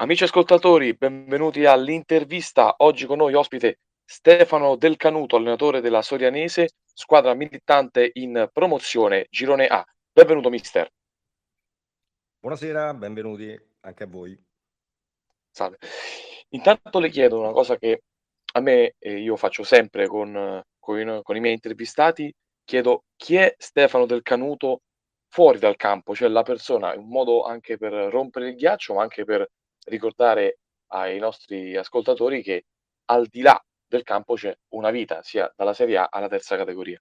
Amici ascoltatori, benvenuti all'intervista. Oggi con noi ospite Stefano Del Canuto, allenatore della Sorianese, squadra militante in promozione Girone A. Benvenuto mister. Buonasera, benvenuti anche a voi. Salve. Intanto le chiedo una cosa che a me eh, io faccio sempre con, con, con i miei intervistati, chiedo chi è Stefano Del Canuto fuori dal campo, cioè la persona, un modo anche per rompere il ghiaccio, ma anche per ricordare ai nostri ascoltatori che al di là del campo c'è una vita, sia dalla Serie A alla terza categoria.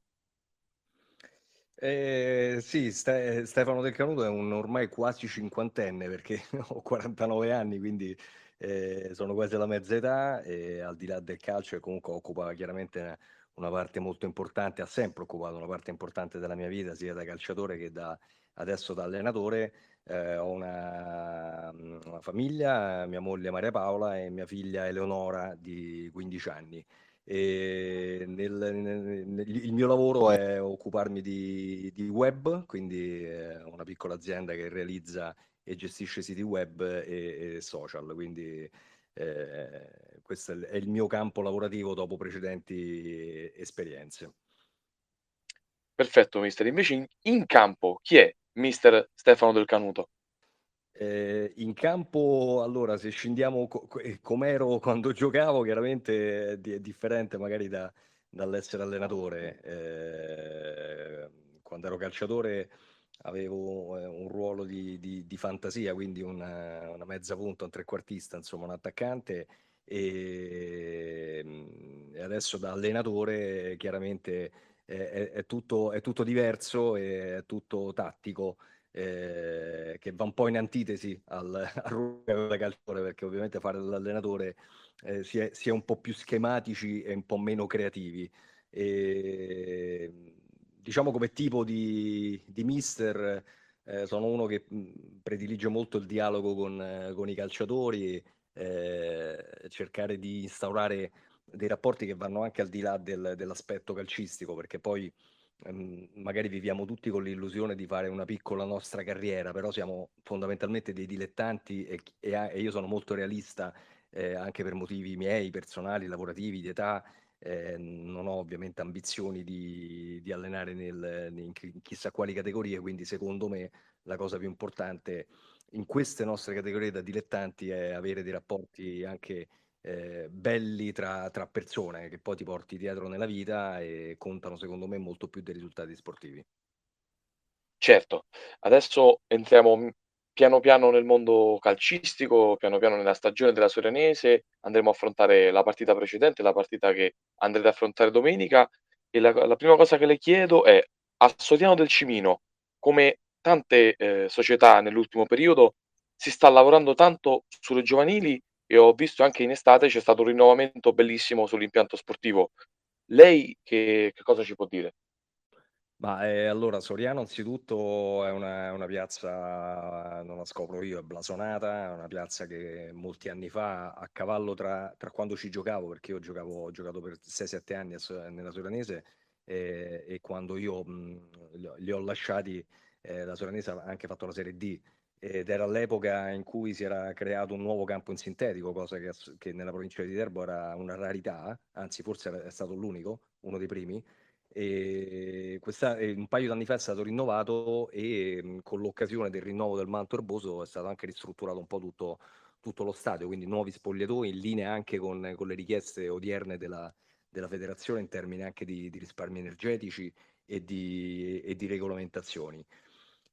Eh, sì, Ste- Stefano Del Canuto è un ormai quasi cinquantenne perché ho 49 anni, quindi eh, sono quasi alla mezza età e al di là del calcio comunque occupa chiaramente una parte molto importante, ha sempre occupato una parte importante della mia vita, sia da calciatore che da, adesso da allenatore. Eh, ho una, una, famiglia, mia moglie Maria Paola e mia figlia Eleonora di 15 anni. Nel, nel, nel, il mio lavoro è occuparmi di, di web, quindi è una piccola azienda che realizza e gestisce siti web e, e social, quindi eh, questo è il mio campo lavorativo dopo precedenti esperienze. Perfetto, mister. Invece in, in campo chi è mister Stefano Del Canuto? Eh, in campo, allora, se scendiamo co- eh, com'ero quando giocavo, chiaramente è differente magari da- dall'essere allenatore. Eh, quando ero calciatore avevo eh, un ruolo di, di- di fantasia, quindi una, una mezza punta, un trequartista, insomma, un attaccante. E, mm, e adesso da allenatore chiaramente è, è- tutto, è tutto diverso, è tutto tattico eh, che va un po' in antitesi al, al ruolo da calciatore, perché ovviamente fare l'allenatore eh, si, è, si, è, un po' più schematici e un po' meno creativi. E, diciamo come tipo di, di mister, eh, sono uno che predilige molto il dialogo con, con i calciatori, eh, cercare di instaurare dei rapporti che vanno anche al di là del, dell'aspetto calcistico, perché poi Ehm, magari viviamo tutti con l'illusione di fare una piccola nostra carriera, però siamo fondamentalmente dei dilettanti e, e, e io sono molto realista eh, anche per motivi miei, personali, lavorativi, di età. Eh, non ho ovviamente ambizioni di, di allenare nel, in chissà quali categorie, quindi secondo me la cosa più importante in queste nostre categorie da dilettanti è avere dei rapporti anche eh, belli tra, tra persone che poi ti porti dietro nella vita e contano secondo me molto più dei risultati sportivi. Certo, adesso entriamo piano piano nel mondo calcistico, piano piano nella stagione della Sorenese, andremo a affrontare la partita precedente, la partita che andrete a affrontare domenica e la, la prima cosa che le chiedo è a Soriano del Cimino, come tante eh, società nell'ultimo periodo, si sta lavorando tanto sulle giovanili e ho visto anche in estate c'è stato un rinnovamento bellissimo sull'impianto sportivo. Lei che, che cosa ci può dire? Ma eh, allora Soriano anzitutto è una, una, piazza, non la scopro io, è blasonata, è una piazza che molti anni fa, a cavallo tra, tra quando ci giocavo, perché io giocavo, ho giocato per 6-7 anni nella Soranese eh, e quando io mh, li ho lasciati, eh, la Soranese ha anche fatto la Serie D ed era l'epoca in cui si era creato un nuovo campo in sintetico, cosa che, che nella provincia di Viterbo era una rarità, anzi forse è stato l'unico, uno dei primi. E questa, un paio di anni fa è stato rinnovato e con l'occasione del rinnovo del manto erboso è stato anche ristrutturato un po' tutto, tutto lo stadio, quindi nuovi spogliatoi in linea anche con, con le richieste odierne della, della, federazione in termini anche di, di risparmi energetici e di, e di regolamentazioni.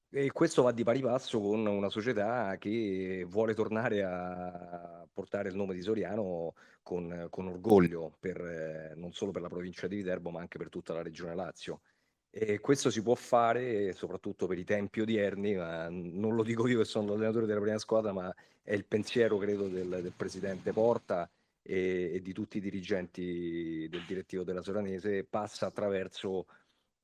E questo va di pari passo con una società che vuole tornare a portare il nome di Soriano con, con orgoglio, per, non solo per la provincia di Viterbo, ma anche per tutta la regione Lazio. E questo si può fare soprattutto per i tempi odierni, ma non lo dico io che sono l'allenatore della prima squadra, ma è il pensiero, credo, del, del presidente Porta e, e, di tutti i dirigenti del direttivo della Soranese, passa attraverso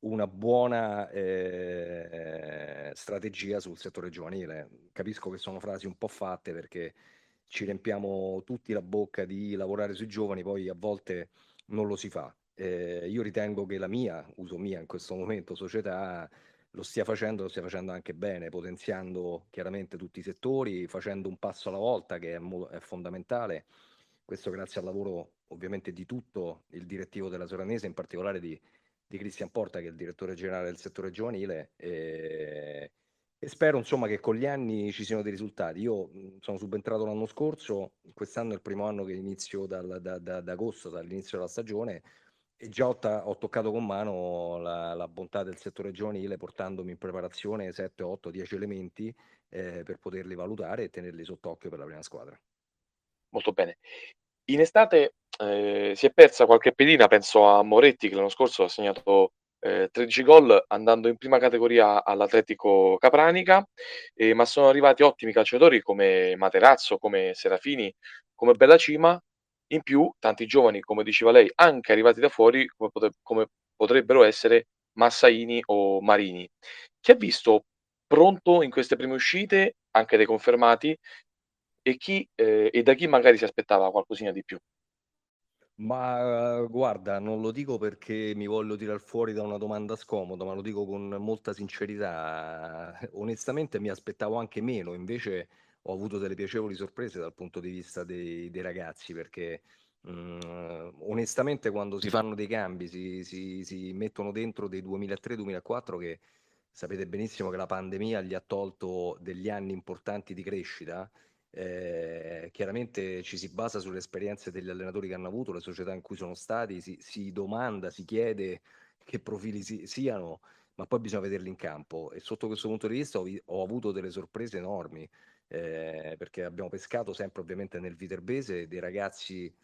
una buona eh, strategia sul settore giovanile. Capisco che sono frasi un po' fatte perché ci riempiamo tutti la bocca di lavorare sui giovani, poi a volte non lo si fa. Eh, io ritengo che la mia, uso mia in questo momento, società lo stia facendo, lo stia facendo anche bene, potenziando chiaramente tutti i settori, facendo un passo alla volta che è, mo- è fondamentale. Questo grazie al lavoro ovviamente di tutto il direttivo della Soranese, in particolare di, di Cristian Porta, che è il direttore generale del settore giovanile. E, e spero insomma che con gli anni ci siano dei risultati. Io sono subentrato l'anno scorso, quest'anno è il primo anno che inizio dal, da, da, da agosto, dall'inizio della stagione, e già ho, ta- ho toccato con mano la, la, bontà del settore giovanile portandomi in preparazione 7, 8, 10 elementi eh, per poterli valutare e tenerli sott'occhio per la prima squadra. Molto bene. In estate eh, si è persa qualche pedina, penso a Moretti che l'anno scorso ha segnato eh, 13 gol andando in prima categoria all'Atletico Capranica, eh, ma sono arrivati ottimi calciatori come Materazzo, come Serafini, come Bellacima, in più tanti giovani, come diceva lei, anche arrivati da fuori, come, potre- come potrebbero essere Massaini o Marini. Chi ha visto pronto in queste prime uscite, anche dei confermati, e, chi, eh, e da chi magari si aspettava qualcosina di più? Ma guarda, non lo dico perché mi voglio tirar fuori da una domanda scomoda, ma lo dico con molta sincerità. Onestamente mi aspettavo anche meno, invece ho avuto delle piacevoli sorprese dal punto di vista dei, dei ragazzi, perché mh, onestamente quando si fanno dei cambi, si, si, si mettono dentro dei 2003-2004 che sapete benissimo che la pandemia gli ha tolto degli anni importanti di crescita eh, chiaramente ci si basa sulle esperienze degli allenatori che hanno avuto, le società in cui sono stati, si, si domanda, si chiede che profili si, siano, ma poi bisogna vederli in campo. E sotto questo punto di vista ho, ho avuto delle sorprese enormi eh, perché abbiamo pescato sempre ovviamente nel Viterbese dei ragazzi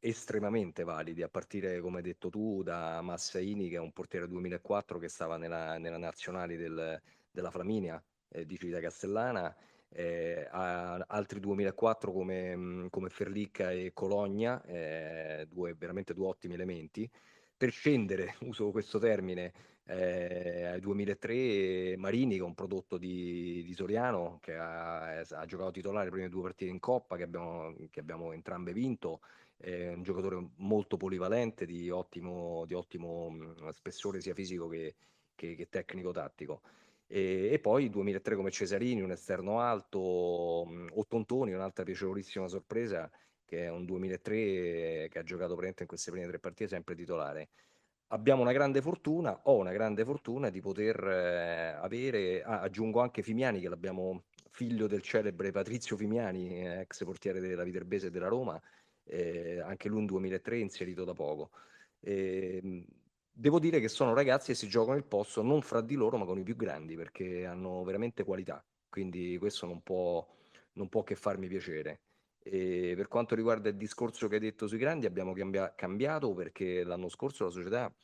estremamente validi, a partire, come hai detto tu, da Massaini, che è un portiere 2004 che stava nella, nella nazionale del, della Flaminia eh, di Civita Castellana, eh, altri 2004 come, mm, come Ferlicca e Cologna, eh, due, veramente due ottimi elementi. Per scendere, uso questo termine, eh, ai 2003 Marini, che è un prodotto di, di Soriano, che ha, ha, giocato titolare le prime due partite in Coppa, che abbiamo, che abbiamo entrambe vinto. È un giocatore molto polivalente, di ottimo, di ottimo mm, spessore sia fisico che, che, che tecnico-tattico. E, e poi 2003 come Cesarini, un esterno alto, Ottontoni, un'altra piacevolissima sorpresa, che è un 2003 che ha giocato praticamente in queste prime tre partite sempre titolare. Abbiamo una grande fortuna, ho una grande fortuna di poter eh, avere, ah, aggiungo anche Fimiani, che l'abbiamo figlio del celebre Patrizio Fimiani, ex portiere della Viterbese e della Roma, eh, anche lui un 2003 inserito da poco. Eh, devo dire che sono ragazzi che si giocano il posto non fra di loro, ma con i più grandi, perché hanno veramente qualità. Quindi questo non può, non può che farmi piacere. E per quanto riguarda il discorso che hai detto sui grandi, abbiamo cambia- cambiato perché l'anno scorso la società,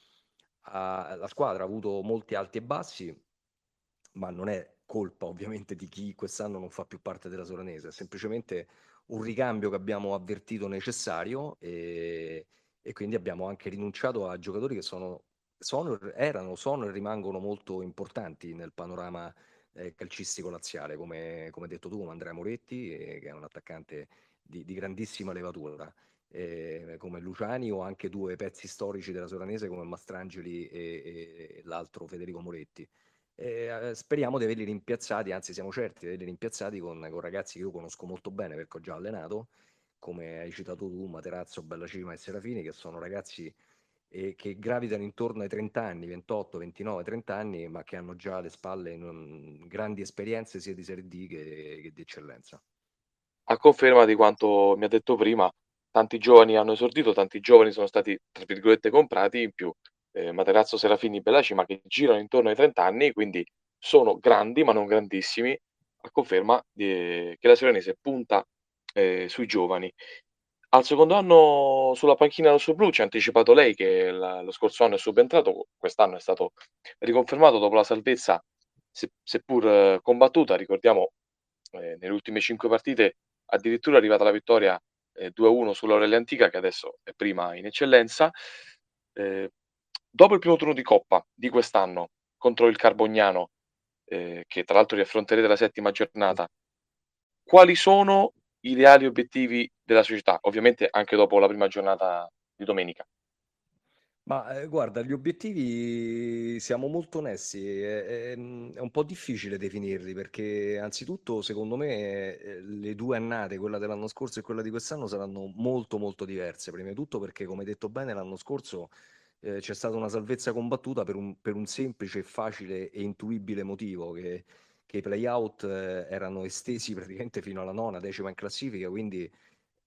ha, la squadra ha avuto molti alti e bassi, ma non è colpa ovviamente di chi quest'anno non fa più parte della Soranese, è semplicemente un ricambio che abbiamo avvertito necessario e, e quindi abbiamo anche rinunciato a giocatori che sono, sono, erano, sono e rimangono molto importanti nel panorama eh, calcistico laziale, come, come detto tu, come Andrea Moretti, eh, che è un attaccante di, di grandissima levatura, eh, come Luciani o anche due pezzi storici della Soranese come Mastrangeli e, e l'altro Federico Moretti. Eh, speriamo di averli rimpiazzati, anzi siamo certi di averli rimpiazzati con, con ragazzi che io conosco molto bene perché ho già allenato come hai citato tu, Materazzo, Bellacima e Serafini, che sono ragazzi eh, che gravitano intorno ai 30 anni, 28, 29, 30 anni, ma che hanno già alle spalle non, grandi esperienze sia di Serie D che, che di eccellenza. A conferma di quanto mi ha detto prima, tanti giovani hanno esordito, tanti giovani sono stati, tra virgolette, comprati, in più eh, Materazzo, Serafini, Bellacima che girano intorno ai 30 anni, quindi sono grandi ma non grandissimi, a conferma di, che la Serenese punta eh, sui giovani. Al secondo anno sulla panchina rosso-blu ci ha anticipato lei che la, lo scorso anno è subentrato, quest'anno è stato riconfermato dopo la salvezza, se, seppur eh, combattuta, ricordiamo eh, nelle ultime cinque partite addirittura è arrivata la vittoria eh, 2-1 sull'Aurelia Antica che adesso è prima in eccellenza. Eh, dopo il primo turno di Coppa di quest'anno contro il Carbognano, eh, che tra l'altro riaffronterete la settima giornata, quali sono i reali obiettivi della società, ovviamente anche dopo la prima giornata di domenica. Ma eh, guarda, gli obiettivi siamo molto onesti, è, è- è un po' difficile definirli perché anzitutto secondo me eh, le due annate, quella dell'anno scorso e quella di quest'anno, saranno molto molto diverse. Prima di tutto perché, come detto bene, l'anno scorso eh, c'è stata una salvezza combattuta per un, per un semplice, facile e intuibile motivo che, che i play-out eh, erano estesi praticamente fino alla nona, decima in classifica, quindi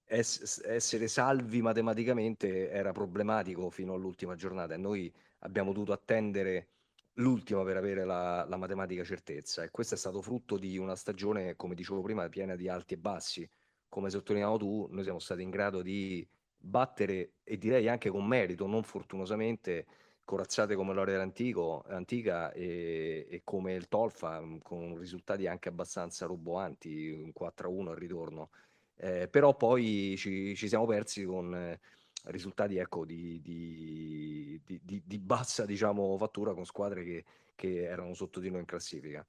ess- essere salvi matematicamente era problematico fino all'ultima giornata e noi abbiamo dovuto attendere l'ultima per avere la, la matematica certezza e questo è stato frutto di una stagione, come dicevo prima, piena di alti e bassi. Come sottolineavo tu, noi siamo stati in grado di battere e direi anche con merito, non fortunosamente, corazzate come l'Ore Antico, Antica e, e come il Tolfa, con risultati anche abbastanza roboanti, un 4-1 al ritorno. Eh, però poi ci, ci siamo persi con eh, risultati ecco, di, di- di- di- di bassa diciamo, fattura con squadre che, che erano sotto di noi in classifica.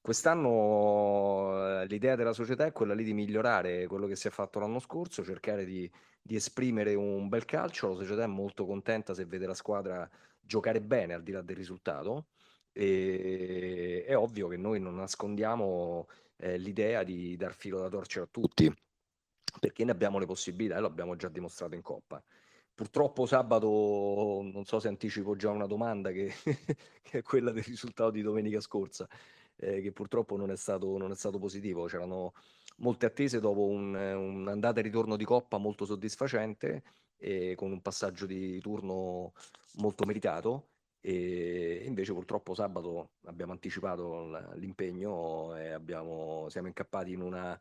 Quest'anno eh, l'idea della società è quella lì di migliorare quello che si è fatto l'anno scorso, cercare di, di esprimere un bel calcio. La società è molto contenta se vede la squadra giocare bene al di là del risultato. E è ovvio che noi non nascondiamo eh, l'idea di dar filo da torcere a tutti perché ne abbiamo le possibilità e lo abbiamo già dimostrato in Coppa. Purtroppo sabato, non so se anticipo già una domanda che, che è quella del risultato di domenica scorsa, eh, che purtroppo non è stato, non è stato positivo. C'erano molte attese dopo un, andata e ritorno di Coppa molto soddisfacente e con un passaggio di turno molto meritato. E invece purtroppo sabato abbiamo anticipato l'impegno e abbiamo, siamo incappati in una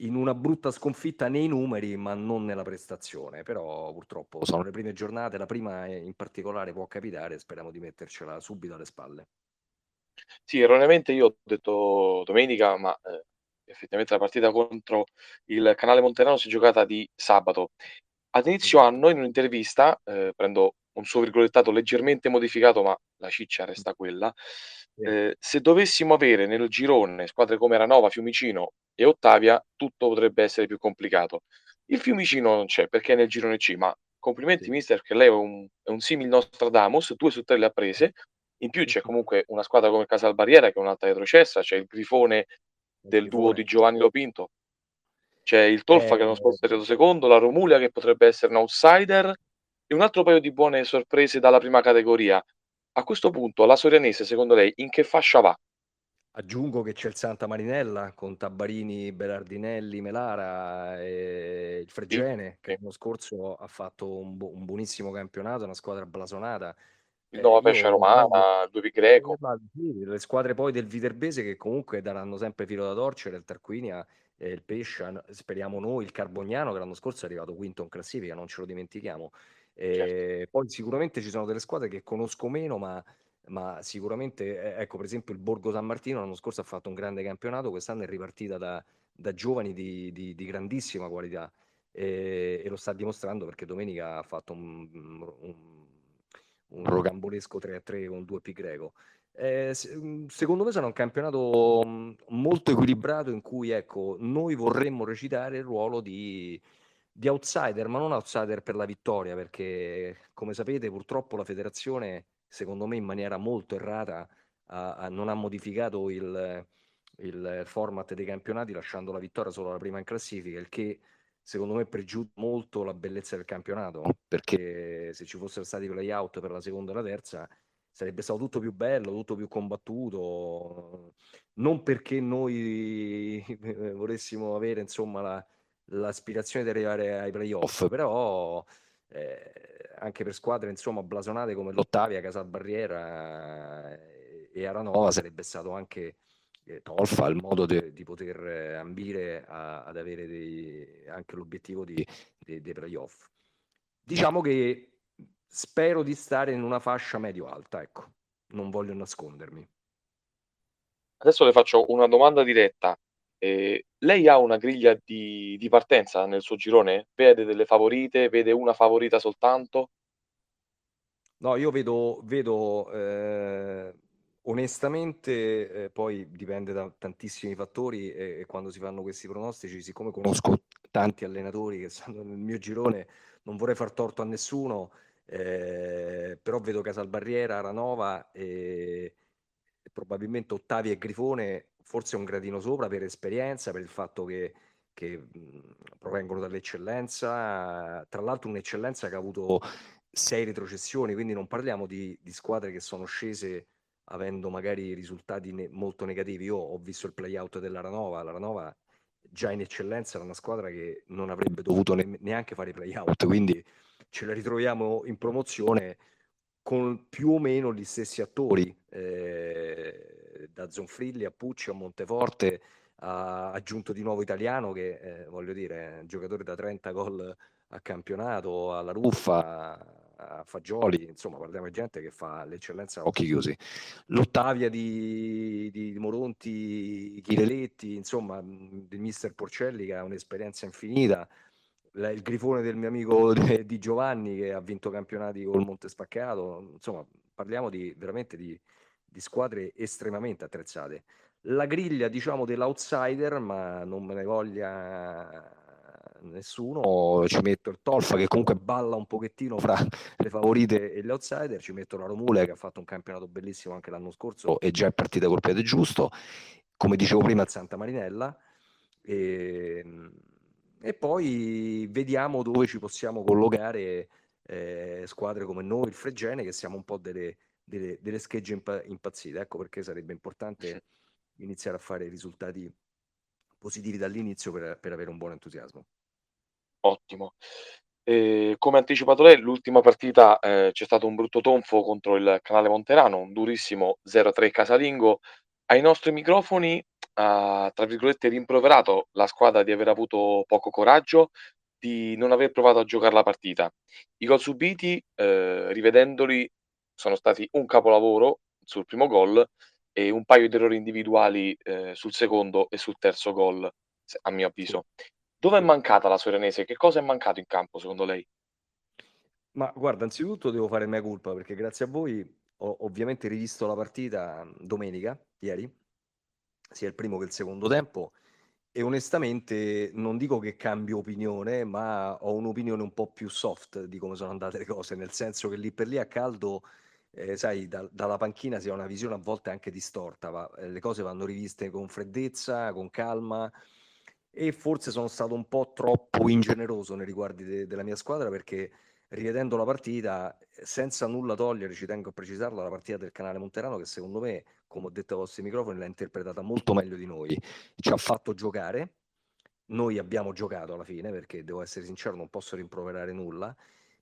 in una brutta sconfitta nei numeri, ma non nella prestazione. Però purtroppo sono le prime giornate, la prima in particolare può capitare, speriamo di mettercela subito alle spalle. Sì, erroneamente io ho detto domenica, ma eh, effettivamente la partita contro il Canale Monterano si è giocata di sabato. Ad inizio anno, in un'intervista, eh, prendo un suo virgolettato leggermente modificato, ma la ciccia resta quella. Eh, se dovessimo avere nel girone squadre come Ranova, Fiumicino e Ottavia, tutto potrebbe essere più complicato. Il Fiumicino non c'è perché è nel girone C, ma complimenti sì. mister perché lei è un, è un simil Nostradamus, due su tre le ha prese. In più c'è comunque una squadra come Casalbarriera che è un'altra retrocessa, c'è il Grifone del duo di Giovanni Lopinto, c'è il Tolfa che l'anno Eh, scorso è arrivato secondo, la Romulia che potrebbe essere un outsider e un altro paio di buone sorprese dalla prima categoria. A questo punto la Sorianese, secondo lei, in che fascia va? Aggiungo che c'è il Santa Marinella con Tabarini, Berardinelli, Melara e il Sì, Fregene che sì. l'anno scorso ha fatto un, bu- un buonissimo campionato, una squadra blasonata. Il Eh, Nova Pescia io voglio- Romana, il 2 eh, Greco. le squadre poi del Viterbese che comunque daranno sempre filo da torcere, il Tarquinia, eh, il Pescia, speriamo noi, il Carbognano che l'anno scorso è arrivato quinto in classifica, non ce lo dimentichiamo. Certo. Eh, poi sicuramente ci sono delle squadre che conosco meno, ma ma sicuramente, eh, ecco, per esempio il Borgo San Martino l'anno scorso ha fatto un grande campionato, quest'anno è ripartita da, da giovani di, di- di grandissima qualità e, e lo sta dimostrando perché domenica ha fatto un, un, un rocambolesco 3-3 con due P greco. Eh, se- secondo me sarà un campionato mm, molto equilibrato in cui ecco, noi vorremmo recitare il ruolo di, di outsider, ma non outsider per la vittoria, perché come sapete purtroppo la federazione secondo me in maniera molto errata, ha, ha, non ha modificato il, il, format dei campionati lasciando la vittoria solo alla prima in classifica, il che secondo me pregiudica molto la bellezza del campionato, perché? se ci fossero stati play-out per la seconda e la terza sarebbe stato tutto più bello, tutto più combattuto, non perché noi volessimo avere insomma la, l'aspirazione di arrivare ai playoff, però eh, anche per squadre insomma blasonate come l'Ottavia, Casalbarriera eh, e Aranova sarebbe stato anche eh, Tolfa il modo de, di poter eh, ambire a, ad avere dei, anche l'obiettivo di, dei, dei playoff. Diciamo che spero di stare in una fascia medio-alta, ecco, non voglio nascondermi. Adesso le faccio una domanda diretta. Eh, lei ha una griglia di, di partenza nel suo girone? Vede delle favorite? Vede una favorita soltanto? No, io vedo, vedo eh, onestamente, eh, poi dipende da tantissimi fattori e, e quando si fanno questi pronostici, siccome conosco tanti allenatori che stanno nel mio girone, non vorrei far torto a nessuno, eh, però vedo Casalbarriera, Aranova e, probabilmente Ottavi e Grifone forse un gradino sopra per esperienza, per il fatto che, che mh, provengono dall'eccellenza, tra l'altro un'eccellenza che ha avuto sei retrocessioni, quindi non parliamo di, di squadre che sono scese avendo magari risultati ne- molto negativi. Io ho visto il playout dell'Aranova, l'Aranova già in eccellenza era una squadra che non avrebbe dovuto ne- neanche fare playout, quindi ce la ritroviamo in promozione con più o meno gli stessi attori, eh, da Zonfrilli a Pucci a Monteforte, ha aggiunto di nuovo Italiano che eh, voglio dire, giocatore da 30 gol a campionato, alla Ruffa, a Fagioli, insomma parliamo di gente che fa l'eccellenza a occhi chiusi. L'Ottavia di, di Moronti, Chireletti, insomma, del mister Porcelli che ha un'esperienza infinita, il grifone del mio amico di Giovanni che ha vinto campionati col Monte Spaccato, insomma parliamo di, veramente di, di squadre estremamente attrezzate. La griglia diciamo dell'outsider, ma non me ne voglia nessuno, ci metto il Tolfa che comunque balla un pochettino fra le favorite e gli outsider, ci metto la Romule che ha fatto un campionato bellissimo anche l'anno scorso e già è partita col piede giusto, come dicevo prima il Santa Marinella. E, e poi vediamo dove ci possiamo collocare eh, squadre come noi, il Fregene, che siamo un po' delle, delle, delle schegge impa- impazzite, ecco perché sarebbe importante iniziare a fare risultati positivi dall'inizio per, per avere un buon entusiasmo. Ottimo. Ehm, come anticipato lei, l'ultima partita, ehm, c'è stato un brutto tonfo contro il Canale Monterano, un durissimo 0-3 casalingo. Ai nostri microfoni ha, tra virgolette, "rimproverato" la squadra di aver avuto poco coraggio, di non aver provato a giocar la partita. I gol subiti, ehm, rivedendoli, sono stati un capolavoro sul primo gol e un paio di errori individuali, ehm, sul secondo e sul terzo gol, a mio avviso. Dove è mancata la Sorenese? Che cosa è mancato in campo secondo lei? Ma guarda, anzitutto devo fare mea culpa perché grazie a voi ho ovviamente rivisto la partita domenica, ieri, sia il primo che il secondo tempo, e onestamente non dico che cambio opinione, ma ho un'opinione un po' più soft di come sono andate le cose, nel senso che lì per lì a caldo, eh, sai, da- dalla panchina si ha una visione a volte anche distorta, va- eh, le cose vanno riviste con freddezza, con calma e forse sono stato un po' troppo ingeneroso nei riguardi de- della mia squadra perché rivedendo la partita, senza nulla togliere, ci tengo a precisarlo, la partita del canale Monterano che secondo me, come ho detto ai vostri microfoni, l'ha interpretata molto meglio di noi, ci ha fatto giocare, noi abbiamo giocato alla fine perché devo essere sincero, non posso rimproverare nulla.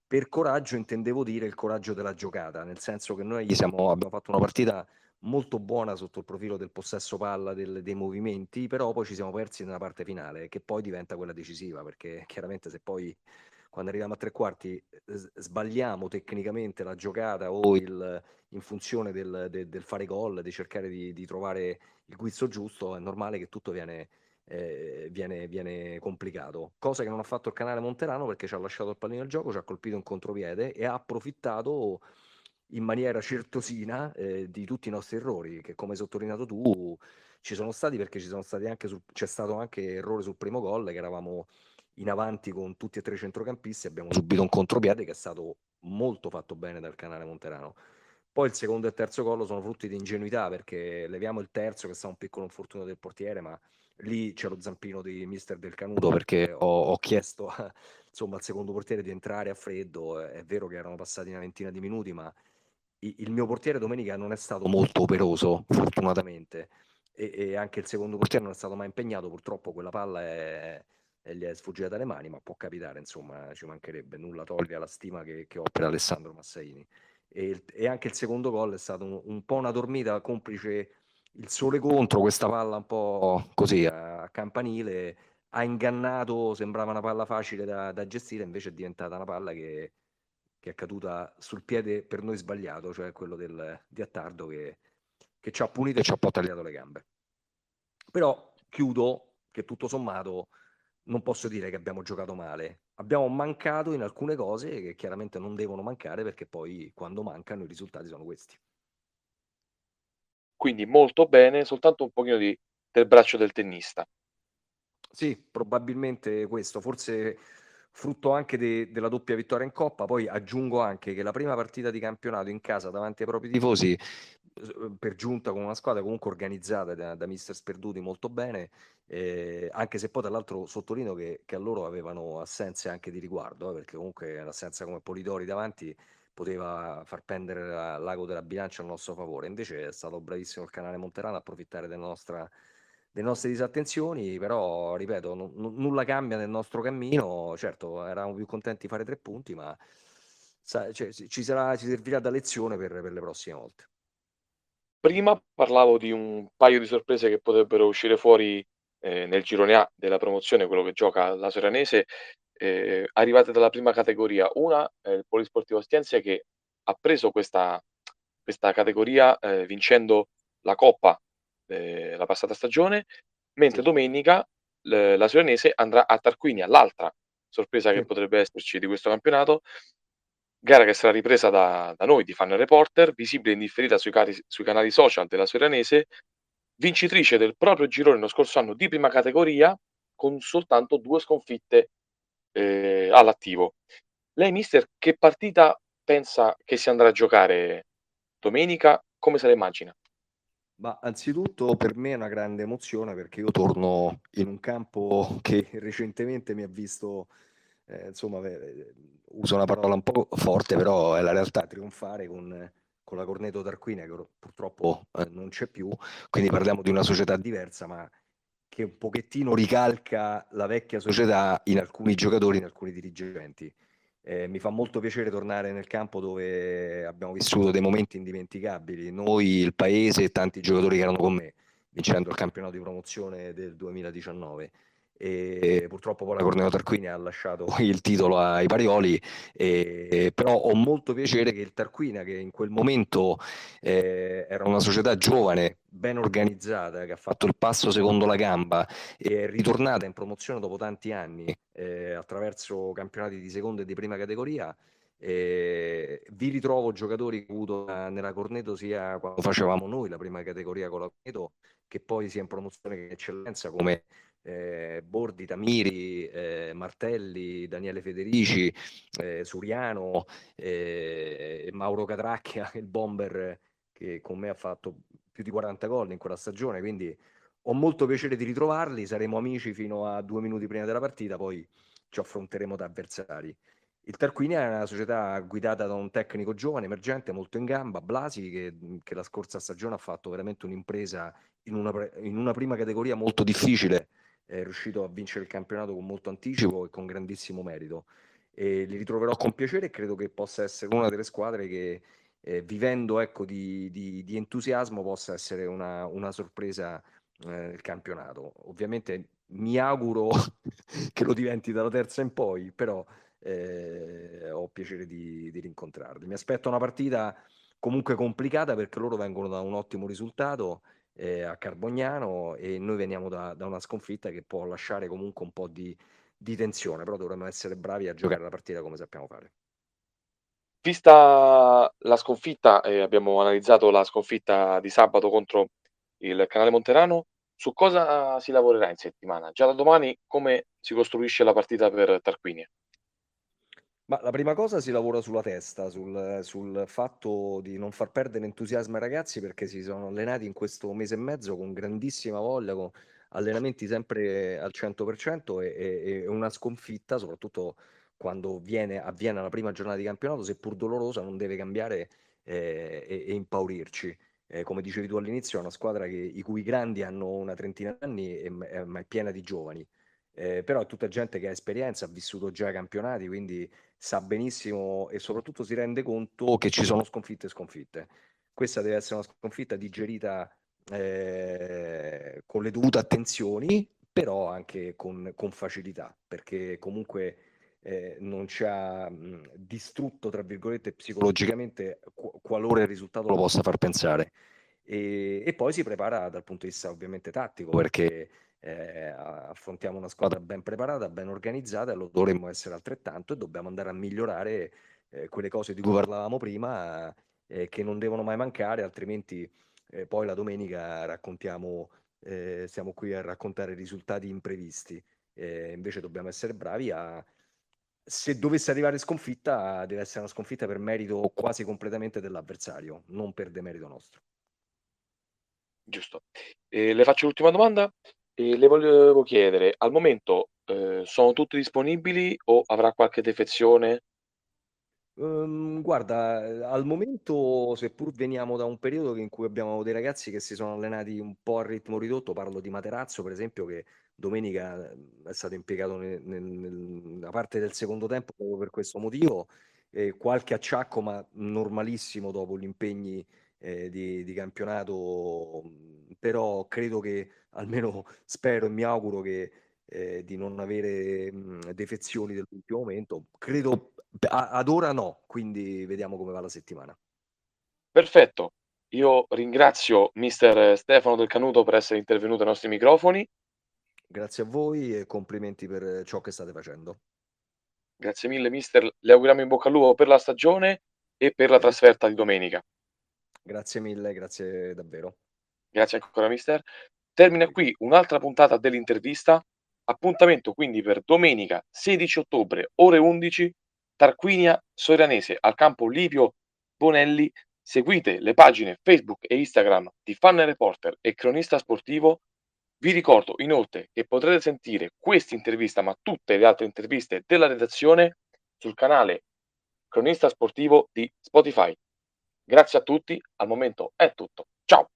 Per coraggio intendevo dire il coraggio della giocata, nel senso che noi siamo, abbiamo fatto una partita molto buona sotto il profilo del possesso palla, del, dei movimenti, però poi ci siamo persi nella parte finale, che poi diventa quella decisiva, perché chiaramente se poi quando arriviamo a tre quarti sbagliamo tecnicamente la giocata o il, in funzione del, del, del, fare gol, di cercare di, di, trovare il guizzo giusto, è normale che tutto viene, eh, viene, viene, complicato. Cosa che non ha fatto il canale Monterano perché ci ha lasciato il pallino al gioco, ci ha colpito in contropiede e ha approfittato in maniera certosina eh, di tutti i nostri errori, che come hai sottolineato tu ci sono stati perché ci sono stati anche sul, c'è stato anche errore sul primo gol, che eravamo in avanti con tutti e tre i centrocampisti, abbiamo subito un contropiede che è stato molto fatto bene dal canale Monterano. Poi il secondo e il terzo gol sono frutti di ingenuità perché leviamo il terzo che sta un piccolo infortunio del portiere, ma lì c'è lo zampino di mister del Canuto perché ho, ho chiesto insomma, al secondo portiere di entrare a freddo. È vero che erano passati una ventina di minuti, ma il mio portiere domenica non è stato molto operoso, fortunatamente, e, e, anche il secondo portiere non è stato mai impegnato, purtroppo quella palla è, è, gli è sfuggita dalle mani, ma può capitare, insomma, ci mancherebbe, nulla toglie alla stima che, che ho per Alessandro Massaini. E, e, anche il secondo gol è stato un, un, po' una dormita complice il sole contro, questa palla un po' così a campanile, ha ingannato, sembrava una palla facile da, da gestire, invece è diventata una palla che che è caduta sul piede per noi sbagliato, cioè quello del, di Attardo che, che ci ha punito e ci ha un po' tagliato le gambe. Però chiudo che tutto sommato non posso dire che abbiamo giocato male, abbiamo mancato in alcune cose che chiaramente non devono mancare perché poi quando mancano i risultati sono questi. Quindi molto bene, soltanto un pochino di, del braccio del tennista. Sì, probabilmente questo, forse frutto anche de- della doppia vittoria in Coppa. Poi aggiungo anche che la prima partita di campionato in casa davanti ai propri tifosi, per giunta con una squadra comunque organizzata da, da mister Sperduti molto bene, eh, anche se poi tra l'altro sottolineo che, che a loro avevano assenze anche di riguardo, eh, perché comunque l'assenza come Polidori davanti poteva far pendere l'ago della bilancia a nostro favore. Invece è stato bravissimo il canale Monterano a approfittare della nostra delle nostre disattenzioni, però ripeto, n- n- nulla cambia nel nostro cammino. Certo, eravamo più contenti di fare tre punti, ma sa- cioè, ci, sarà, ci servirà da lezione per, per le prossime volte. Prima parlavo di un paio di sorprese che potrebbero uscire fuori eh, nel girone A della promozione, quello che gioca la Soranese, eh, arrivate dalla prima categoria. Una è il Polisportivo Ostiense che ha preso questa, questa categoria eh, vincendo la Coppa eh, la passata stagione, mentre domenica la Soranese andrà a Tarquinia, l'altra sorpresa che potrebbe esserci di questo campionato, gara che sarà ripresa da, da noi di Fan Reporter, visibile in differita sui, cari, sui canali social della Soranese, vincitrice del proprio girone lo scorso anno di prima categoria, con soltanto due sconfitte eh, all'attivo. Lei, mister, che partita pensa che si andrà a giocare domenica? Come se la immagina? Ma anzitutto per me è una grande emozione perché io torno in un campo che recentemente mi ha visto, eh, insomma, uso una parola un po' forte, però è la realtà, trionfare con, con la Corneto Tarquinia che purtroppo eh, non c'è più, quindi parliamo di una società diversa, ma che un pochettino ricalca la vecchia società in alcuni giocatori, in alcuni dirigenti. Eh, mi fa molto piacere tornare nel campo dove abbiamo vissuto dei momenti indimenticabili, noi, il paese e tanti giocatori che erano con me, vincendo il campionato di promozione del 2019 e purtroppo poi la Corneo Tarquini ha lasciato il titolo ai Parioli, e, però ho molto piacere che il Tarquina, che in quel momento eh, era una società giovane, ben organizzata, che ha fatto il passo secondo la gamba e è ritornata in promozione dopo tanti anni eh, attraverso campionati di seconda e di prima categoria. Eh, vi ritrovo giocatori che ho avuto nella Corneto sia quando facevamo noi la prima categoria con la Corneto che poi sia in promozione che in eccellenza come eh, Bordi, Tamiri, eh, Martelli, Daniele Federici, eh, Suriano, eh, Mauro Catracchia, il bomber che con me ha fatto più di 40 gol in quella stagione, quindi ho molto piacere di ritrovarli, saremo amici fino a due minuti prima della partita, poi ci affronteremo da avversari. Il Tarquinia è una società guidata da un tecnico giovane, emergente, molto in gamba, Blasi, che, che la scorsa stagione ha fatto veramente un'impresa in una, in una prima categoria molto difficile, è riuscito a vincere il campionato con molto anticipo e con grandissimo merito. E li ritroverò con piacere e credo che possa essere una delle squadre che, eh, vivendo ecco, di, di, di, entusiasmo, possa essere una, una sorpresa eh, nel campionato. Ovviamente mi auguro che lo diventi dalla terza in poi, però eh, ho piacere di, di rincontrarli. Mi aspetto una partita comunque complicata perché loro vengono da un ottimo risultato eh, a Carbognano e noi veniamo da, da, una sconfitta che può lasciare comunque un po' di, di tensione, però dovremmo essere bravi a giocare la partita come sappiamo fare. Vista la sconfitta, eh, abbiamo analizzato la sconfitta di sabato contro il Canale Monterano, su cosa si lavorerà in settimana? Già da domani come si costruisce la partita per Tarquinia? Ma la prima cosa si lavora sulla testa, sul, sul fatto di non far perdere entusiasmo ai ragazzi perché si sono allenati in questo mese e mezzo con grandissima voglia, con allenamenti sempre al 100% e, e, una sconfitta, soprattutto quando viene, avviene la prima giornata di campionato, seppur dolorosa, non deve cambiare eh, e, e, impaurirci. Eh, come dicevi tu all'inizio, è una squadra che, i cui grandi hanno una trentina d'anni, e, ma è piena di giovani. Eh, però è tutta gente che ha esperienza, ha vissuto già i campionati, quindi sa benissimo e soprattutto si rende conto che ci sono sconfitte e sconfitte. Questa deve essere una sconfitta digerita eh, con le dovute attenzioni, però anche con, con facilità, perché comunque eh, non ci ha mh, distrutto, tra virgolette, psicologicamente, qu- qualora il risultato lo possa far pensare. E, e, poi si prepara dal punto di vista ovviamente tattico, perché eh, affrontiamo una squadra ben preparata, ben organizzata lo dovremmo essere altrettanto e dobbiamo andare a migliorare eh, quelle cose di cui parlavamo prima eh, che non devono mai mancare, altrimenti eh, poi la domenica raccontiamo, eh, siamo qui a raccontare risultati imprevisti. Eh, invece dobbiamo essere bravi a, se dovesse arrivare sconfitta, deve essere una sconfitta per merito quasi completamente dell'avversario, non per demerito nostro. Giusto. E le faccio l'ultima domanda e le volevo chiedere, al momento, ehm, sono tutti disponibili o avrà qualche defezione? Uhm, guarda, al momento, seppur veniamo da un periodo in cui abbiamo dei ragazzi che si sono allenati un po' a ritmo ridotto, parlo di Materazzo per esempio, che domenica è stato impiegato ne nel nella parte del secondo tempo proprio per questo motivo, e qualche acciacco, ma normalissimo dopo gli impegni, ehm, di di campionato, mhmm, però credo che almeno spero e mi auguro che ehm, di non avere, mhmm, defezioni dell'ultimo momento. Credo a ad ora no, quindi vediamo come va la settimana. Perfetto. Io ringrazio mister Stefano Del Canuto per essere intervenuto ai nostri microfoni. Grazie a voi e complimenti per ciò che state facendo. Grazie mille mister, le auguriamo in bocca al lupo per la stagione e per la trasferta di domenica. Grazie mille, grazie davvero. Grazie ancora mister. Termina qui un'altra puntata dell'intervista. Appuntamento quindi per domenica 16 ottobre, ore 11, Tarquinia Soiranese al campo Livio Bonelli. Seguite le pagine Facebook e Instagram di Fan Reporter e Cronista Sportivo. Vi ricordo inoltre che potrete sentire questa intervista, ma tutte le altre interviste della redazione sul canale Cronista Sportivo di Spotify. Grazie a tutti, al momento è tutto. Ciao!